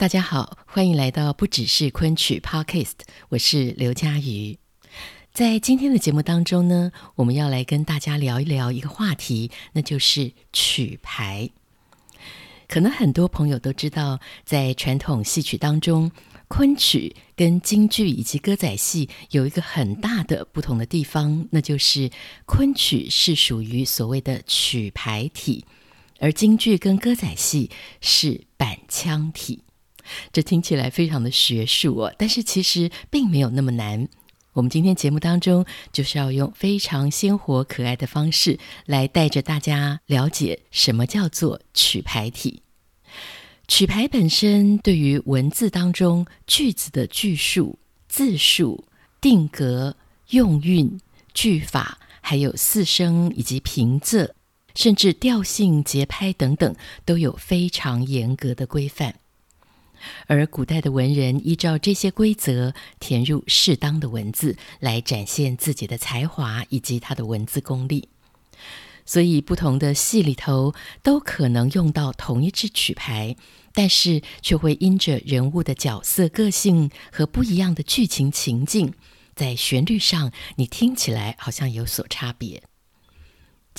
大家好，欢迎来到不只是昆曲 Podcast，我是刘佳瑜。在今天的节目当中呢，我们要来跟大家聊一聊一个话题，那就是曲牌。可能很多朋友都知道，在传统戏曲当中，昆曲跟京剧以及歌仔戏有一个很大的不同的地方，那就是昆曲是属于所谓的曲牌体，而京剧跟歌仔戏是板腔体。这听起来非常的学术哦，但是其实并没有那么难。我们今天节目当中就是要用非常鲜活可爱的方式来带着大家了解什么叫做曲牌体。曲牌本身对于文字当中句子的句数、字数、定格、用韵、句法，还有四声以及平仄，甚至调性、节拍等等，都有非常严格的规范。而古代的文人依照这些规则填入适当的文字，来展现自己的才华以及他的文字功力。所以，不同的戏里头都可能用到同一支曲牌，但是却会因着人物的角色个性和不一样的剧情情境，在旋律上你听起来好像有所差别。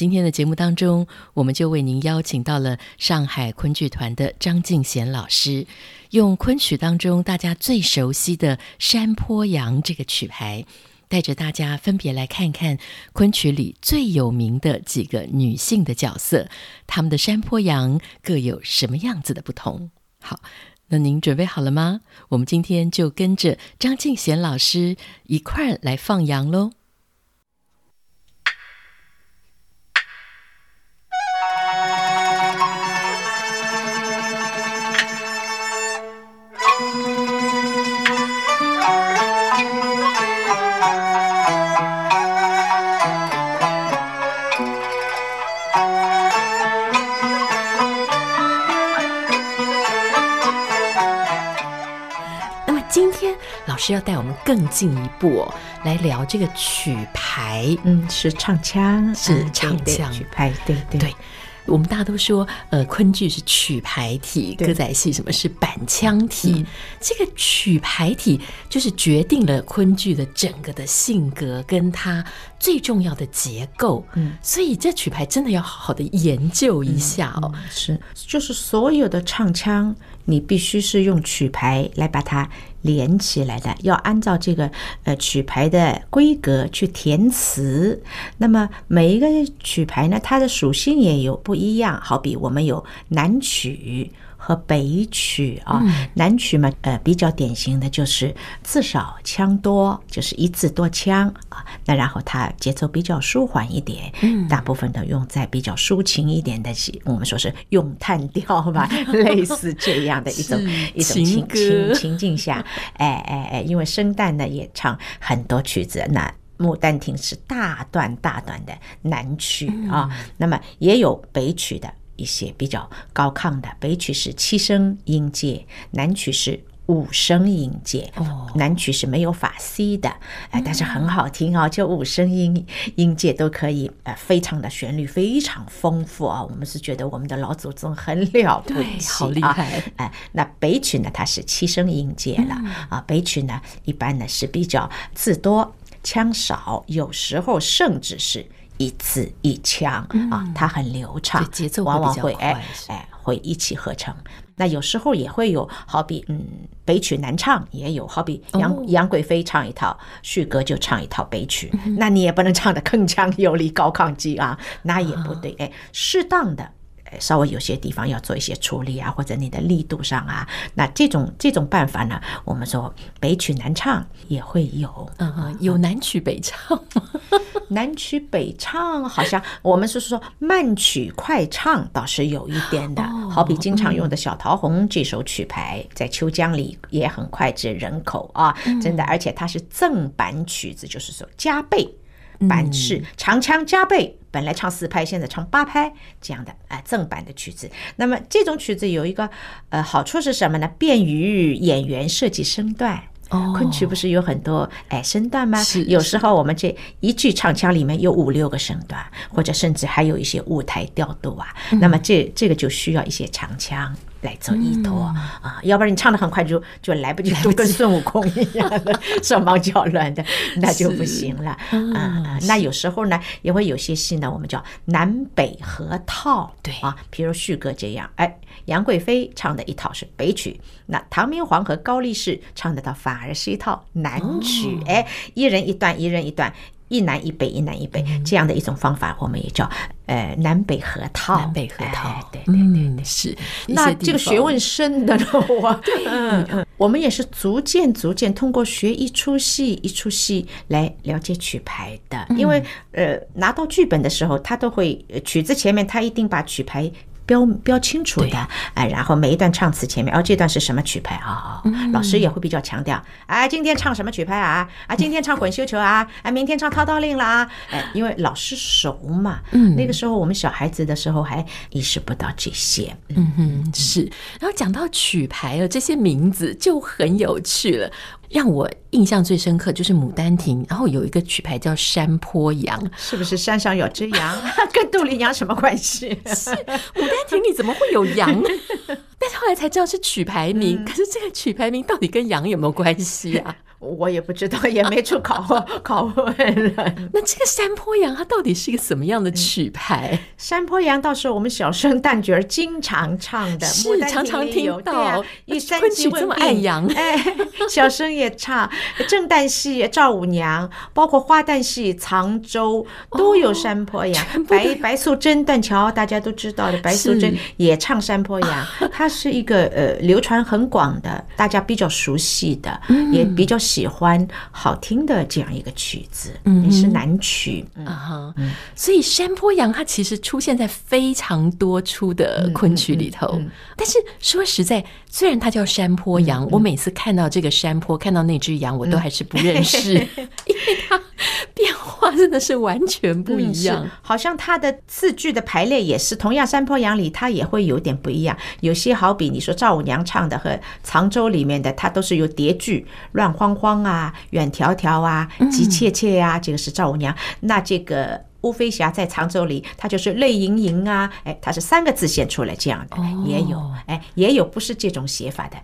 今天的节目当中，我们就为您邀请到了上海昆剧团的张敬贤老师，用昆曲当中大家最熟悉的《山坡羊》这个曲牌，带着大家分别来看看昆曲里最有名的几个女性的角色，她们的山坡羊各有什么样子的不同？好，那您准备好了吗？我们今天就跟着张敬贤老师一块儿来放羊喽。是要带我们更进一步哦，来聊这个曲牌。嗯，是唱腔，是唱腔。曲牌，对对对。我们大家都说，呃，昆剧是曲牌体，歌仔戏什么是板腔体？嗯、这个曲牌体就是决定了昆剧的整个的性格，跟它最重要的结构。嗯，所以这曲牌真的要好好的研究一下哦。嗯、是，就是所有的唱腔，你必须是用曲牌来把它连起来的，要按照这个呃曲牌的规格去填词。那么每一个曲牌呢，它的属性也有不一样。好比我们有南曲。和北曲啊，南曲嘛，呃，比较典型的就是字少腔多，就是一字多腔啊。那然后它节奏比较舒缓一点，嗯大部分都用在比较抒情一点的戏，我们说是咏叹调吧，类似这样的一种一种情情情境下，哎哎哎，因为生旦呢也唱很多曲子，那《牡丹亭》是大段大段的南曲啊，那么也有北曲的。一些比较高亢的，北曲是七声音阶，南曲是五声音阶。哦，南曲是没有法 C 的，哎，但是很好听啊，就五声音音阶都可以，呃，非常的旋律非常丰富啊。我们是觉得我们的老祖宗很了不起，好厉害。哎，那北曲呢，它是七声音阶了啊。北曲呢，一般呢是比较字多腔少，有时候甚至是。一字一腔啊，它很流畅，节奏往往会哎哎会一起合成。那有时候也会有，好比嗯北曲南唱也有，好比杨杨贵妃唱一套，旭哥就唱一套北曲，那你也不能唱的铿锵有力、高亢激昂，那也不对。哎，适当的稍微有些地方要做一些处理啊，或者你的力度上啊，那这种这种办法呢，我们说北曲南唱也会有，嗯嗯，有南曲北唱吗？南曲北唱好像我们是说慢曲快唱倒是有一点的，好比经常用的小桃红这首曲牌，在秋江里也很脍炙人口啊，真的，而且它是正版曲子，就是说加倍。版式长腔加倍，本来唱四拍，现在唱八拍这样的啊正版的曲子。那么这种曲子有一个呃好处是什么呢？便于演员设计身段。哦，昆曲不是有很多哎身段吗？是。有时候我们这一句唱腔里面有五六个身段，或者甚至还有一些舞台调度啊。那么这这个就需要一些长腔。来做依托啊，要不然你唱的很快就就来不及，就跟孙悟空一样的 手忙脚乱的，那就不行了啊。那有时候呢，也会有些戏呢，我们叫南北合套，对啊，比如旭哥这样，哎，杨贵妃唱的一套是北曲，那唐明皇和高力士唱的倒反而是一套南曲，哎，一人一段，一人一段。一南一北，一南一北，这样的一种方法，我们也叫呃南北合套。南北合套，对对对对，是。那这个学问深的呢，我 嗯，我们也是逐渐逐渐通过学一出戏一出戏来了解曲牌的，因为呃拿到剧本的时候，他都会曲子前面他一定把曲牌。标标清楚的，哎，然后每一段唱词前面，哦，这段是什么曲牌啊？哦，老师也会比较强调，哎，今天唱什么曲牌啊？啊，今天唱滚绣球啊？哎，明天唱套套令啦？哎，因为老师熟嘛，嗯，那个时候我们小孩子的时候还意识不到这些，嗯哼，是。然后讲到曲牌啊，这些名字就很有趣了。让我印象最深刻就是《牡丹亭》，然后有一个曲牌叫《山坡羊》，是不是山上有只羊？跟杜丽娘什么关系？是《牡丹亭》里怎么会有羊？但是后来才知道是曲牌名，可是这个曲牌名到底跟羊有没有关系啊？我也不知道，也没处考考问 了。那这个山坡羊它到底是一个什么样的曲牌？山坡羊到时候我们小生旦角儿经常唱的，是常常听到。一昆曲这么爱羊，哎，小生也唱。正旦戏赵五娘，包括花旦戏藏州都有山坡羊。白白素贞断桥大家都知道的，白素贞也唱山坡羊。它是一个呃流传很广的，大家比较熟悉的，也比较。喜欢好听的这样一个曲子，嗯，是南曲啊，所以山坡羊它其实出现在非常多出的昆曲里头。但是说实在，虽然它叫山坡羊，我每次看到这个山坡，看到那只羊，我都还是不认识，因为它变化真的是完全不一样。好像它的字句的排列也是同样，山坡羊里它也会有点不一样。有些好比你说赵五娘唱的和常州里面的，它都是有叠句，乱慌慌啊，远迢迢啊，急切切呀，这个是赵五娘。那这个乌飞霞在常州里，它就是泪盈盈啊，哎，它是三个字写出来这样的，也有，哎，也有不是这种写法的，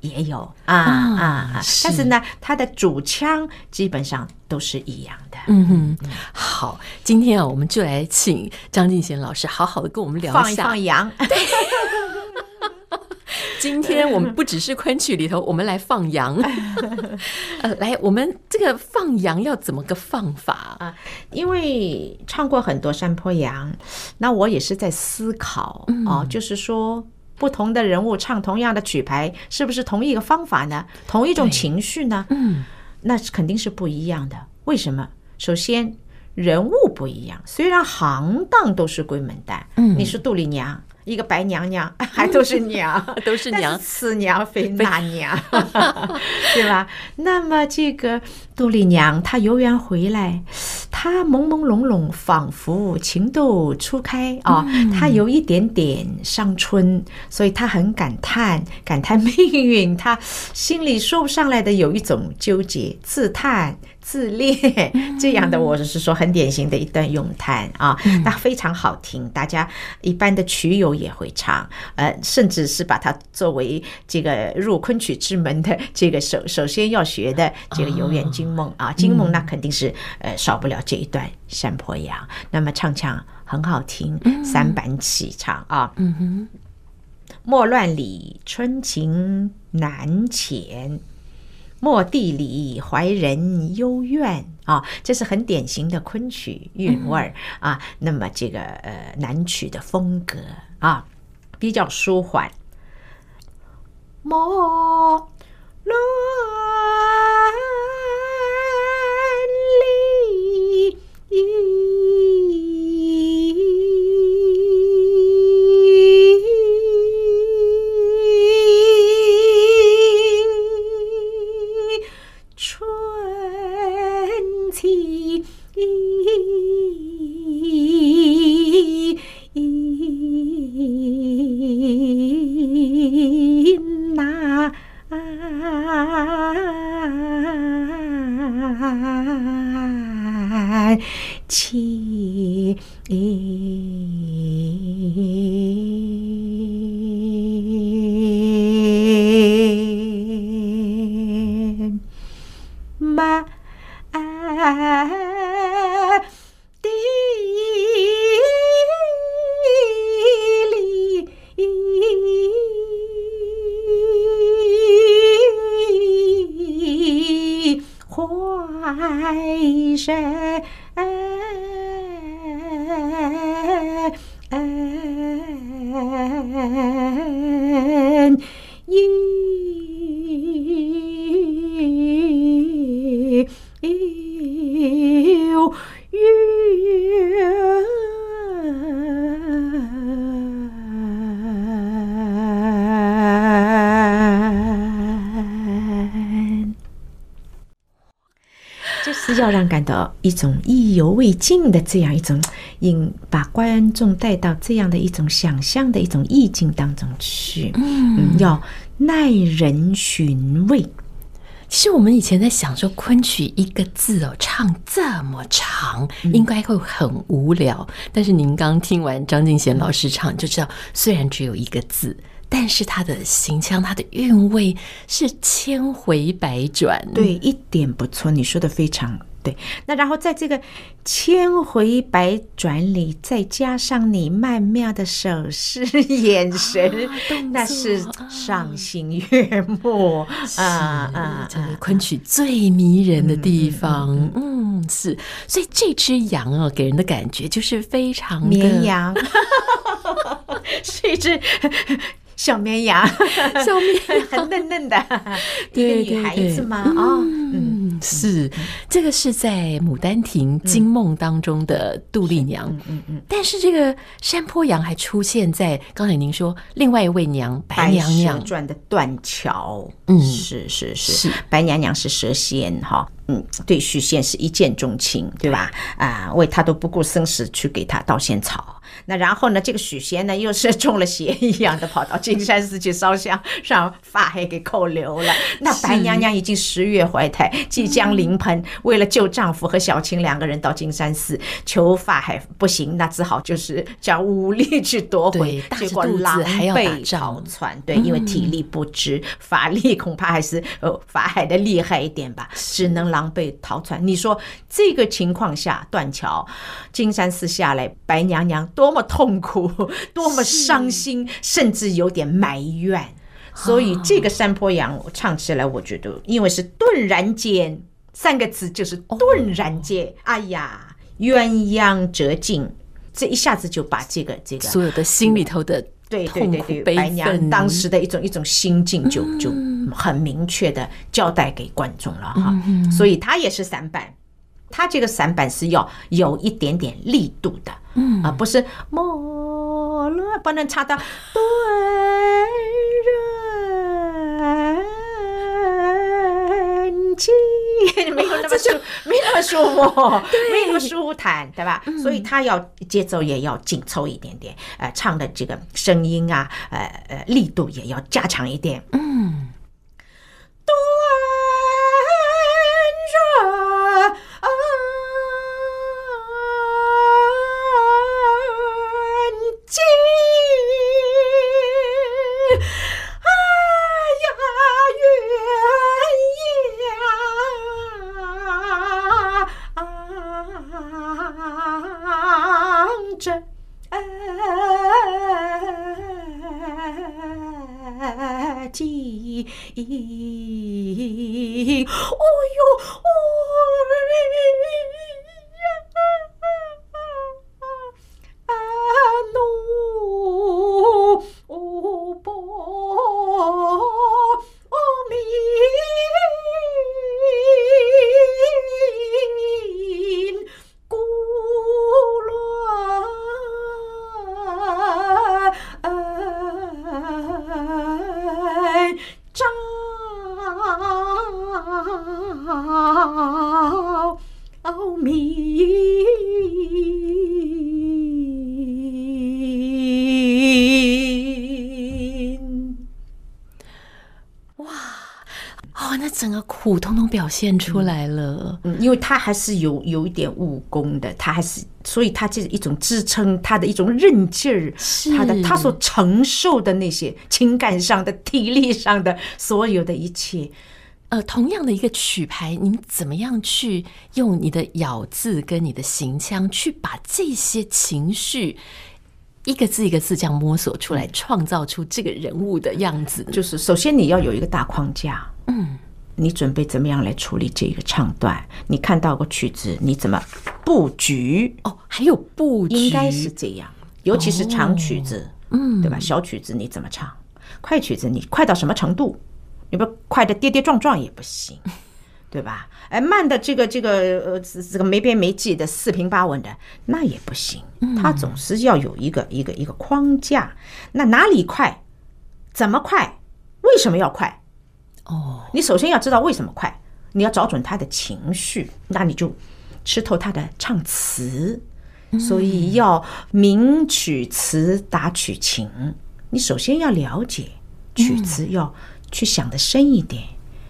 也有啊啊啊！但是呢，它的主腔基本上都是一样的。嗯哼，好，今天啊，我们就来请张敬贤老师好好的跟我们聊一下放一放羊。对 今天我们不只是昆曲里头，我们来放羊。呃，来，我们这个放羊要怎么个放法啊？因为唱过很多山坡羊，那我也是在思考哦，就是说不同的人物唱同样的曲牌，是不是同一个方法呢？同一种情绪呢？嗯，那肯定是不一样的。为什么？首先人物不一样，虽然行当都是闺门旦，嗯，你是杜丽娘。一个白娘娘，还都是娘，都是娘，此娘非那 娘，对吧？那么这个杜丽娘，她游园回来，她朦朦胧胧，仿佛情窦初开啊，她有一点点伤春，所以她很感叹，感叹命运，她心里说不上来的有一种纠结，自叹。自恋这样的，我是说很典型的一段咏叹啊，那非常好听，大家一般的曲友也会唱，呃，甚至是把它作为这个入昆曲之门的这个首首先要学的这个游园惊梦啊，惊梦那肯定是呃少不了这一段山坡羊，那么唱腔很好听，三板起唱啊，嗯哼，莫乱里春情难遣。卧地里怀人幽怨啊，这是很典型的昆曲韵味儿啊。那么这个呃南曲的风格啊，比较舒缓。莫乱理。到一种意犹未尽的这样一种，引把观众带到这样的一种想象的一种意境当中去，嗯，要耐人寻味。其实我们以前在想说，昆曲一个字哦，唱这么长，应该会很无聊。但是您刚听完张敬贤老师唱，就知道虽然只有一个字。但是他的形腔，他的韵味是千回百转，对，一点不错。你说的非常对。那然后在这个千回百转里，再加上你曼妙的手势、眼神，啊、那是赏心悦目啊啊！这个昆曲最迷人的地方，嗯，是。所以这只羊啊，给人的感觉就是非常绵羊，是一只。小绵羊，小绵羊很嫩嫩的，一个女孩子嘛？啊，嗯，是。这个是在《牡丹亭》惊梦当中的杜丽娘，嗯嗯嗯。但是这个山坡羊还出现在刚才您说另外一位娘白娘娘。传的断桥，嗯，是是。是，白娘娘是蛇仙哈，嗯，对许仙是一见钟情，对吧？啊，为他都不顾生死去给他倒仙草。那然后呢？这个许仙呢，又是中了邪一样的，跑到金山寺去烧香，让法海给扣留了。那白娘娘已经十月怀胎，即将临盆，为了救丈夫和小青两个人到金山寺求法海，不行，那只好就是将武力去夺回，结果狼狈逃窜。对，因为体力不支，法力恐怕还是呃法海的厉害一点吧，只能狼狈逃窜。你说这个情况下，断桥，金山寺下来，白娘娘多。么痛苦，多么伤心，甚至有点埋怨。所以这个山坡羊唱起来，我觉得，因为是顿然间三个字，就是顿然间。哎呀，鸳鸯折颈，这一下子就把这个这个所有的心里头的对对对对白娘当时的一种一种心境，就就很明确的交代给观众了哈。所以他也是散板，他这个散板是要有一点点力度的。嗯啊，不是莫了，不能唱到对人 情，没有那么舒，没那么舒服，没那么舒坦，对吧？所以他要节奏也要紧凑一点点，呃，唱的这个声音啊，呃呃，力度也要加强一点。嗯，表现出来了。嗯，因为他还是有有一点武功的，他还是，所以他就是一种支撑，他的一种韧劲儿，他的他所承受的那些情感上的、体力上的所有的一切。呃，同样的一个曲牌，您怎么样去用你的咬字跟你的行腔去把这些情绪？一个字一个字这样摸索出来，创造出这个人物的样子。就是首先你要有一个大框架，嗯，你准备怎么样来处理这个唱段？你看到个曲子，你怎么布局？哦，还有布局，应该是这样。尤其是长曲子，嗯，对吧？小曲子你怎么唱？快曲子你快到什么程度？你不快的跌跌撞撞也不行。对吧？哎，慢的这个这个呃，这个没边没际的四平八稳的那也不行，它总是要有一个一个一个框架。那哪里快？怎么快？为什么要快？哦，你首先要知道为什么快，你要找准他的情绪，那你就吃透他的唱词。所以要明曲词打曲情，你首先要了解曲子，要去想得深一点。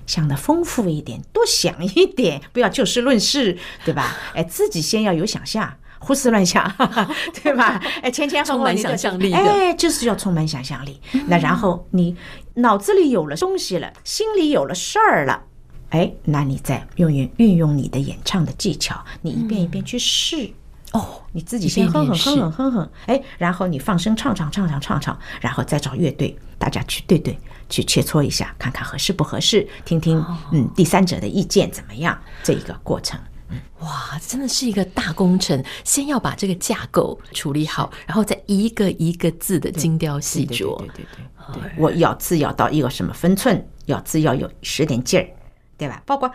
想的丰富一点，多想一点，不要就事论事，对吧？哎，自己先要有想象，胡思乱想，对吧？哎，前前后后你充满想象力，哎，就是要充满想象力。那然后你脑子里有了东西了，心里有了事儿了，哎，那你再用运运用你的演唱的技巧，你一遍一遍去试。哦，你自己先哼哼哼哼哼哼，哎，然后你放声唱唱唱唱唱唱，然后再找乐队，大家去对对。去切磋一下，看看合适不合适，听听嗯第三者的意见怎么样？这一个过程，嗯，哇，真的是一个大工程。先要把这个架构处理好，然后再一个一个字的精雕细琢。对对对我咬字咬到一个什么分寸，咬字要有使点劲儿，对吧？包括啊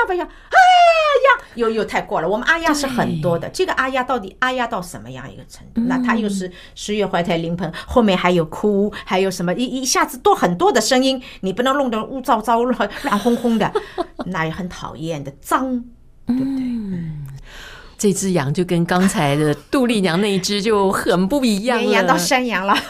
要不要？啊呀，又又太过了。我们啊呀是很多的，这个啊呀到底啊呀到什么样一个程度？那他又是十月怀胎临盆，后面还有哭，还有什么一一下子多很多的声音，你不能弄得乌糟糟乱乱哄哄的，那也很讨厌的脏，对不对？嗯，这只羊就跟刚才的杜丽娘那一只就很不一样了，绵羊到山羊了。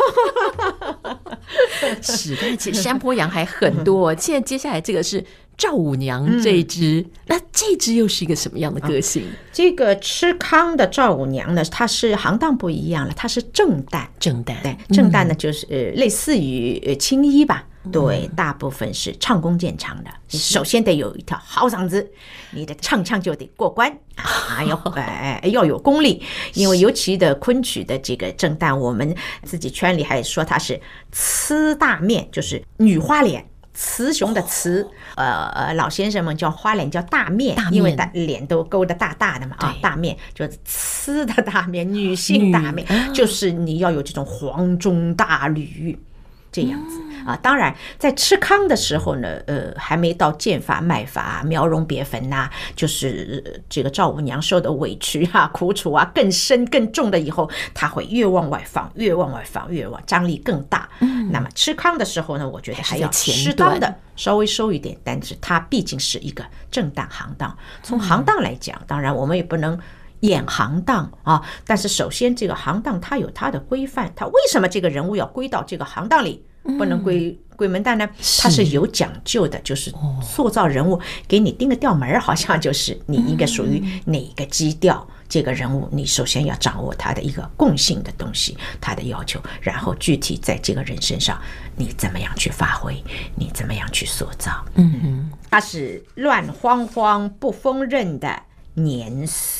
是，但其实山坡羊还很多。现在接下来这个是。赵五娘这一只，嗯，那这只又是一个什么样的个性？哦，这个吃糠的赵五娘呢，它是行当不一样了，它是正旦，正旦，对，正旦呢就是呃类似于青衣吧，嗯，对，大部分是唱功见长的。你首先得有一条好嗓子，你的唱腔就得过关啊，要 哎要有功力，因为尤其的昆曲的这个正旦，我们自己圈里还说它是雌大面，就是女花脸。雌雄的雌，呃呃，老先生们叫花脸，叫大面，因为大脸都勾得大大的嘛啊，大面就是雌的大面，女性大面，就是你要有这种黄钟大吕。这样子啊，当然在吃糠的时候呢，呃，还没到剑法、卖法、苗荣别坟呐，就是这个赵五娘受的委屈啊、苦楚啊更深更重的以后，他会越往外放，越往外放，越往张力更大。嗯，那么吃糠的时候呢，我觉得还要适当的稍微收一点，但是它毕竟是一个正当行当。从行当来讲，当然我们也不能演行当啊，但是首先这个行当它有它的规范，它为什么这个人物要归到这个行当里？不能归归门旦呢？它是有讲究的，就是塑造人物，给你定个调门儿，好像就是你应该属于哪一个基调。这个人物，你首先要掌握他的一个共性的东西，他的要求，然后具体在这个人身上，你怎么样去发挥，你怎么样去塑造。嗯嗯，他是乱慌慌不丰润的年岁。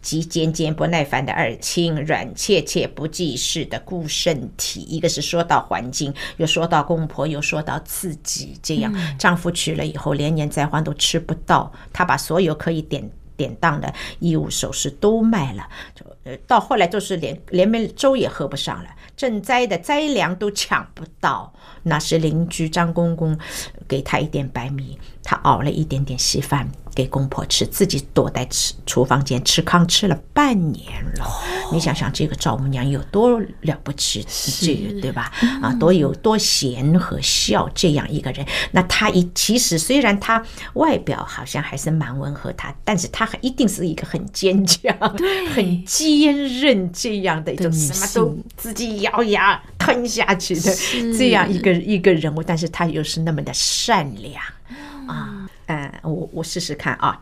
急尖尖不耐烦的二亲，软切切不济事的孤身体。一个是说到环境，又说到公婆，又说到自己，这样丈夫娶了以后，连年灾荒都吃不到，她把所有可以典典当的衣物首饰都卖了，到后来就是连连杯粥也喝不上了，赈灾的灾粮都抢不到。那是邻居张公公给她一点白米，她熬了一点点稀饭。给公婆吃，自己躲在吃厨房间吃糠吃了半年了。你想想，这个丈母娘有多了不起，这个对吧？啊，多有多贤和孝这样一个人。那他一其实虽然他外表好像还是蛮温和，他，但是他一定是一个很坚强、很坚韧这样的一种什么都自己咬牙吞下去的这样一个一个人物，但是他又是那么的善良啊。哎，我我试试看啊。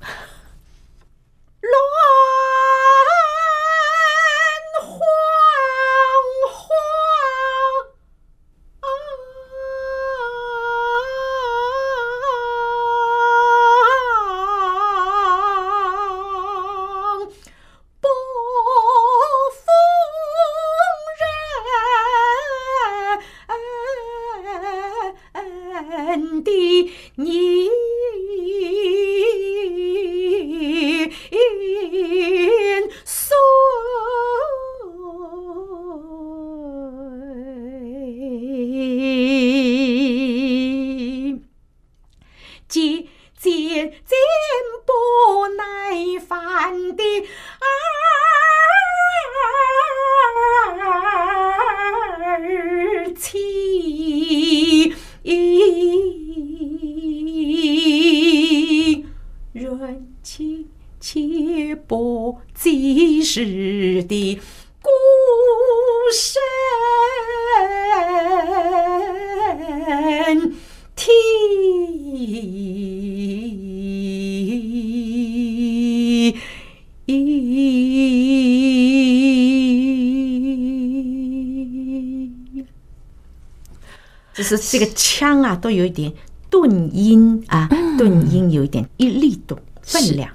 就是这个腔啊，都有一点顿音啊，顿音有一点一力度分量。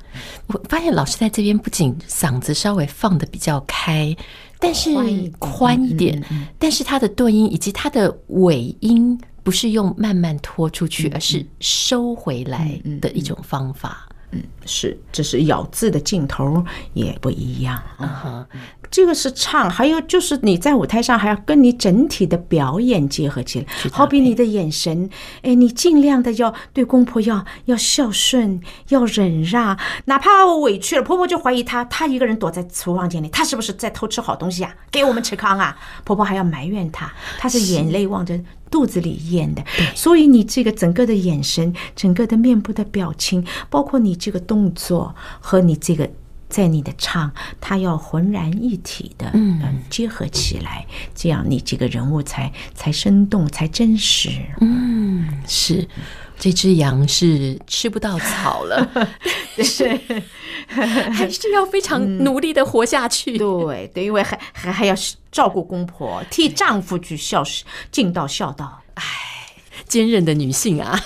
我发现老师在这边不仅嗓子稍微放的比较开，但是宽一点，但是他的顿音以及他的尾音不是用慢慢拖出去，而是收回来的一种方法。嗯，是，这是咬字的镜头也不一样。嗯哼。这个是唱，还有就是你在舞台上还要跟你整体的表演结合起来，好比你的眼神，哎，你尽量的要对公婆要要孝顺，要忍让，哪怕我委屈了，婆婆就怀疑她，她一个人躲在厨房间里，她是不是在偷吃好东西啊？给我们吃糠啊？婆婆还要埋怨她，她是眼泪望着肚子里咽的。所以你这个整个的眼神，整个的面部的表情，包括你这个动作和你这个。在你的唱，它要浑然一体的嗯结合起来，这样你这个人物才才生动，才真实。嗯，是这只羊是吃不到草了，是还是要非常努力的活下去。嗯、对对，因为还还还要照顾公婆，替丈夫去孝顺尽到孝道。哎，坚韧的女性啊！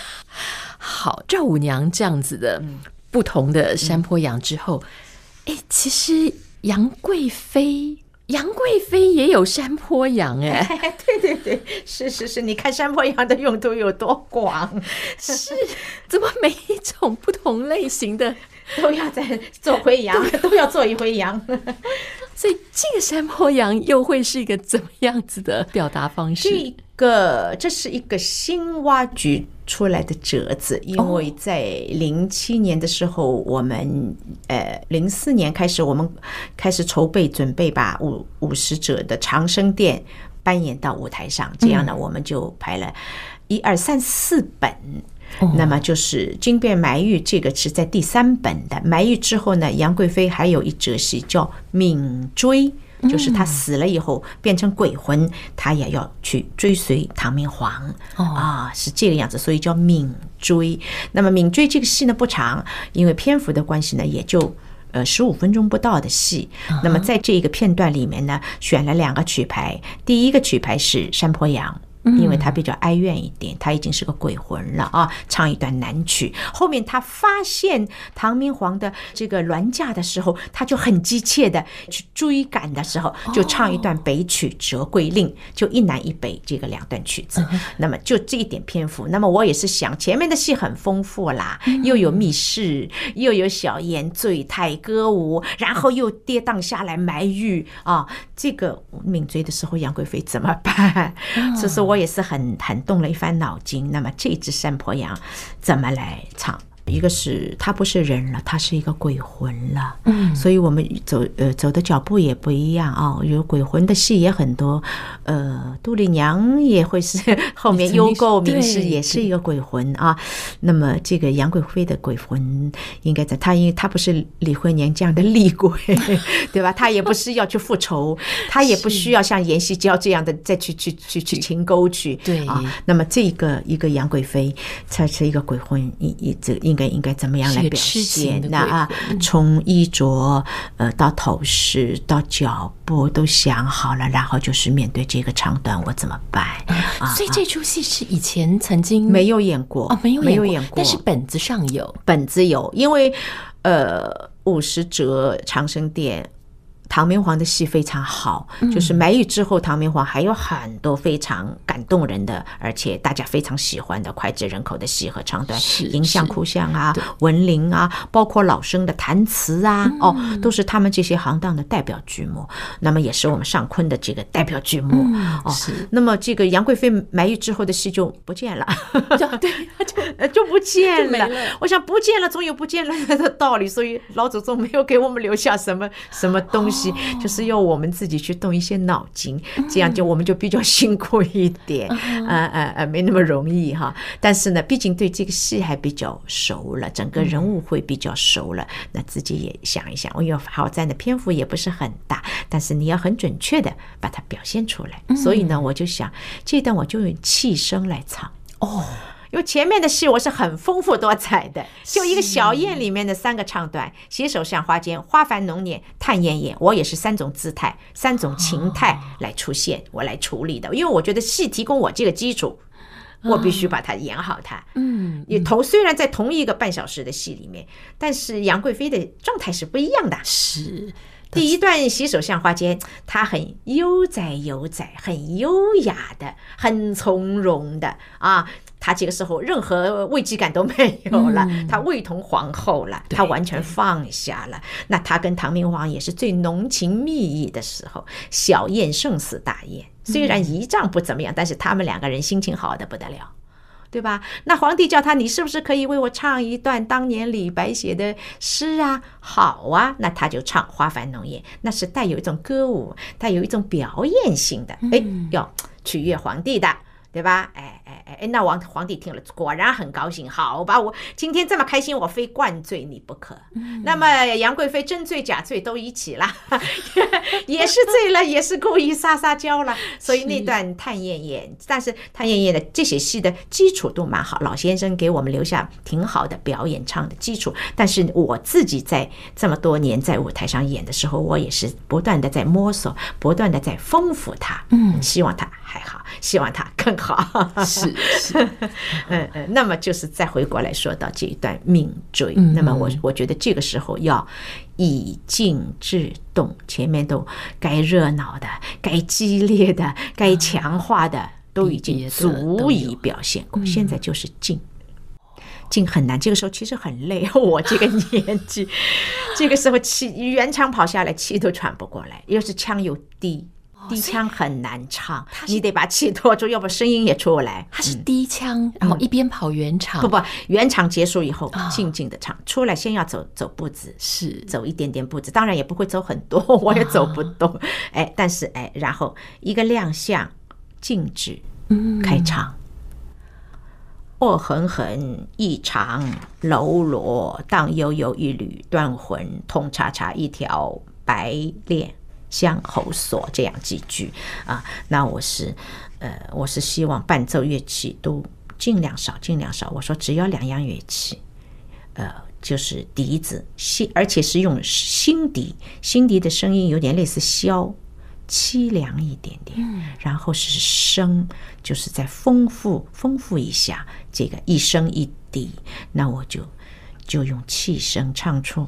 好，赵五娘这样子的不同的山坡羊之后。哎，其实杨贵妃，杨贵妃也有山坡羊哎，对对对，是是是，你看山坡羊的用途有多广，是怎么每一种不同类型的 都要再做回羊，都要做一回羊，所以这个山坡羊又会是一个怎么样子的表达方式？这个这是一个新挖掘出来的折子，因为在零七年的时候，我们呃零四年开始，我们开始筹备准备把五五十折的长生殿搬演到舞台上，这样呢，我们就排了一二三四本，那么就是《金变埋玉》这个是在第三本的。埋玉之后呢，杨贵妃还有一折戏叫《敏追》。就是他死了以后变成鬼魂，他也要去追随唐明皇啊，是这个样子，所以叫敏追。那么敏追这个戏呢不长，因为篇幅的关系呢，也就呃十五分钟不到的戏。那么在这个片段里面呢，选了两个曲牌，第一个曲牌是山坡羊。因为他比较哀怨一点，他已经是个鬼魂了啊！唱一段南曲，后面他发现唐明皇的这个銮驾的时候，他就很急切的去追赶的时候，就唱一段北曲《折桂令》，就一南一北这个两段曲子。那么就这一点篇幅，那么我也是想前面的戏很丰富啦，又有密室，又有小宴醉态歌舞，然后又跌宕下来埋玉啊！这个敏追的时候，杨贵妃怎么办？这是我。也是很很动了一番脑筋。那么这只山坡羊怎么来唱？一个是他不是人了，他是一个鬼魂了。嗯，所以我们走呃走的脚步也不一样啊、哦。有鬼魂的戏也很多，呃，杜丽娘也会是后面幽构明示也是一个鬼魂啊。那么这个杨贵妃的鬼魂应该在她，因为她不是李慧娘这样的厉鬼，对吧？她也不是要去复仇，她也不需要像阎锡娇这样的再去去去去清沟去。对啊，那么这个一个杨贵妃才是一个鬼魂，一一这应。应该应该怎么样来表现？那啊，从衣着呃到头饰到脚步都想好了，然后就是面对这个长短我怎么办？啊，所以这出戏是以前曾经没有演过啊，没有没有演过，但是本子上有，本子有，因为呃五十折长生殿。唐明皇的戏非常好，就是埋玉之后，唐明皇还有很多非常感动人的，而且大家非常喜欢的脍炙人口的戏和唱段，迎相哭相啊，文陵啊，包括老生的弹词啊，哦，都是他们这些行当的代表剧目。那么也是我们上昆的这个代表剧目哦。那么这个杨贵妃埋玉之后的戏就不见了，对，就 就不见了。我想不见了，总有不见了的道理，所以老祖宗没有给我们留下什么什么东西。就是要我们自己去动一些脑筋，这样就我们就比较辛苦一点，呃呃呃，没那么容易哈。但是呢，毕竟对这个戏还比较熟了，整个人物会比较熟了，那自己也想一想，因为好在的篇幅也不是很大，但是你要很准确的把它表现出来。所以呢，我就想这段我就用气声来唱哦。因为前面的戏我是很丰富多彩的，就一个小宴里面的三个唱段，携手向花间、花繁浓年、叹燕燕，我也是三种姿态、三种情态来出现，我来处理的。因为我觉得戏提供我这个基础，我必须把它演好它。嗯，你头虽然在同一个半小时的戏里面，但是杨贵妃的状态是不一样的。是第一段洗手向花间，她很悠哉悠哉，很优雅的，很从容的啊。他这个时候任何危机感都没有了，他位同皇后了，他完全放下了。那他跟唐明皇也是最浓情蜜意的时候，小宴胜似大宴。虽然仪仗不怎么样，但是他们两个人心情好的不得了，对吧？那皇帝叫他，你是不是可以为我唱一段当年李白写的诗啊？好啊，那他就唱《花繁浓艳》，那是带有一种歌舞，带有一种表演性的，哎，要取悦皇帝的。对吧？哎哎哎，那王皇帝听了果然很高兴。好吧，我今天这么开心，我非灌醉你不可。嗯、那么杨贵妃真醉假醉都一起了，也是醉了，也是故意撒撒娇了。所以那段探艳艳，但是探艳艳的这些戏的基础都蛮好，老先生给我们留下挺好的表演唱的基础。但是我自己在这么多年在舞台上演的时候，我也是不断的在摸索，不断的在丰富它。嗯，希望它还好，希望他更。好，是是，嗯嗯，那么就是再回过来说到这一段命坠，那么我我觉得这个时候要以静制动，前面都该热闹的、该激烈的、该强化的都已经足以表现过，现在就是静，静很难，这个时候其实很累，我这个年纪，这个时候气原腔跑下来，气都喘不过来，又是腔又低。低腔很难唱，你得把气拖住，要不声音也出不来。它是低腔，然后一边跑圆场。不不，圆场结束以后，静静的唱出来，先要走走步子，是走一点点步子，当然也不会走很多，我也走不动。哎，但是哎，然后一个亮相，静止，开场。恶狠狠一场喽啰，荡悠悠一缕断魂，痛叉叉一条白练。香喉索这样几句啊，那我是，呃，我是希望伴奏乐器都尽量少，尽量少。我说只要两样乐器，呃，就是笛子，新，而且是用新笛，新笛的声音有点类似箫，凄凉一点点。然后是声，就是再丰富丰富一下这个一声一笛，那我就就用气声唱出。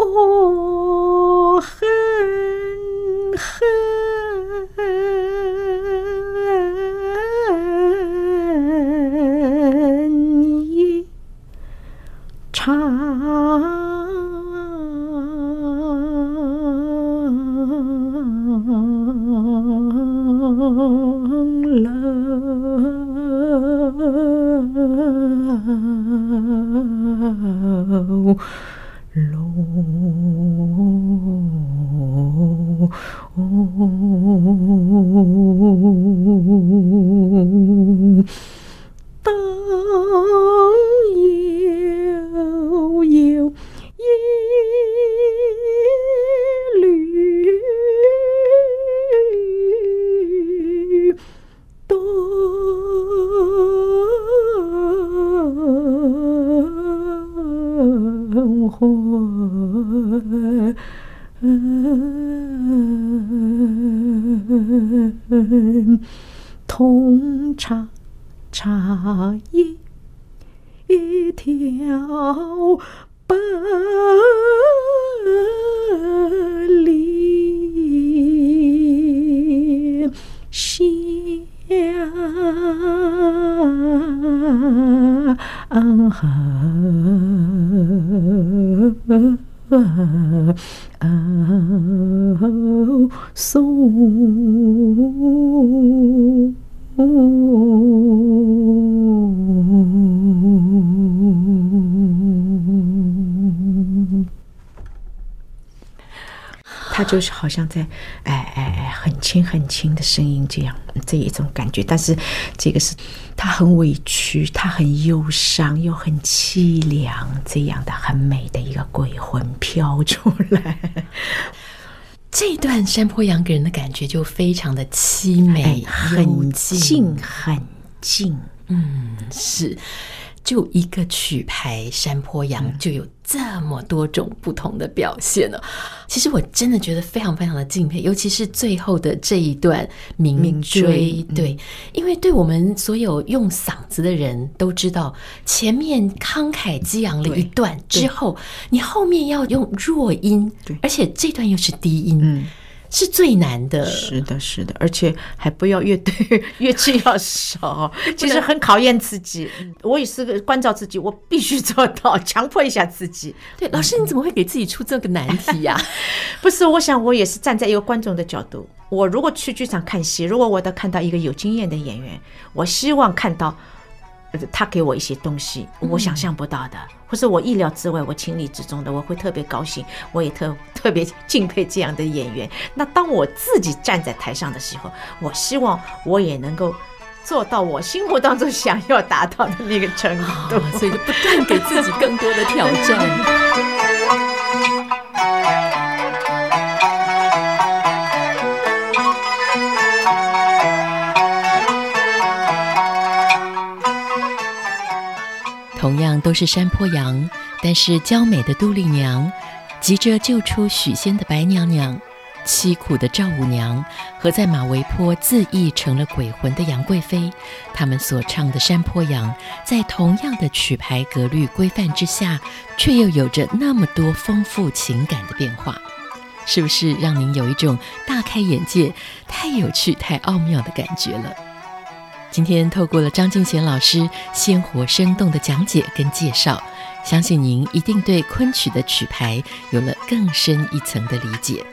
哦，狠狠一场了。so 就是好像在哎哎哎很轻很轻的声音这样这一种感觉，但是这个是他很委屈，他很忧伤又很凄凉，这样的很美的一个鬼魂飘出来。这一段山坡羊给人的感觉就非常的凄美，很静，很静。嗯，是。就一个曲牌《山坡羊》就有这么多种不同的表现了。嗯、其实我真的觉得非常非常的敬佩，尤其是最后的这一段明追，对，因为对我们所有用嗓子的人都知道，前面慷慨激昂了一段之后，你后面要用弱音，而且这段又是低音。嗯是最难的，是的，是的，而且还不要乐队 乐器要少，其实很考验自己。我也是个关照自己，我必须做到，强迫一下自己。对，老师，你怎么会给自己出这个难题呀？不是，我想我也是站在一个观众的角度。我如果去剧场看戏，如果我都看到一个有经验的演员，我希望看到。他给我一些东西，我想象不到的，嗯、或是我意料之外，我情理之中的，我会特别高兴，我也特 特别敬佩这样的演员。那当我自己站在台上的时候，我希望我也能够做到我心目当中想要达到的那个程度，哦、所以就不断给自己更多的挑战。同样都是山坡羊，但是娇美的杜丽娘，急着救出许仙的白娘娘，凄苦的赵五娘和在马嵬坡自缢成了鬼魂的杨贵妃，他们所唱的山坡羊，在同样的曲牌格律规范之下，却又有着那么多丰富情感的变化，是不是让您有一种大开眼界、太有趣、太奥妙的感觉了？今天透过了张敬贤老师鲜活生动的讲解跟介绍，相信您一定对昆曲的曲牌有了更深一层的理解。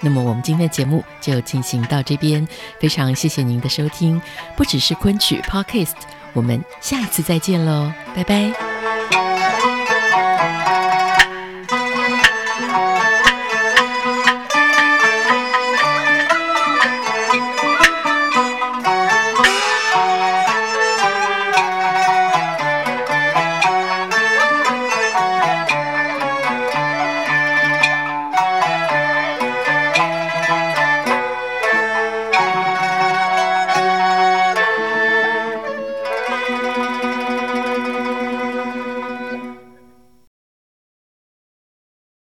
那么我们今天的节目就进行到这边，非常谢谢您的收听。不只是昆曲 Podcast，我们下一次再见喽，拜拜。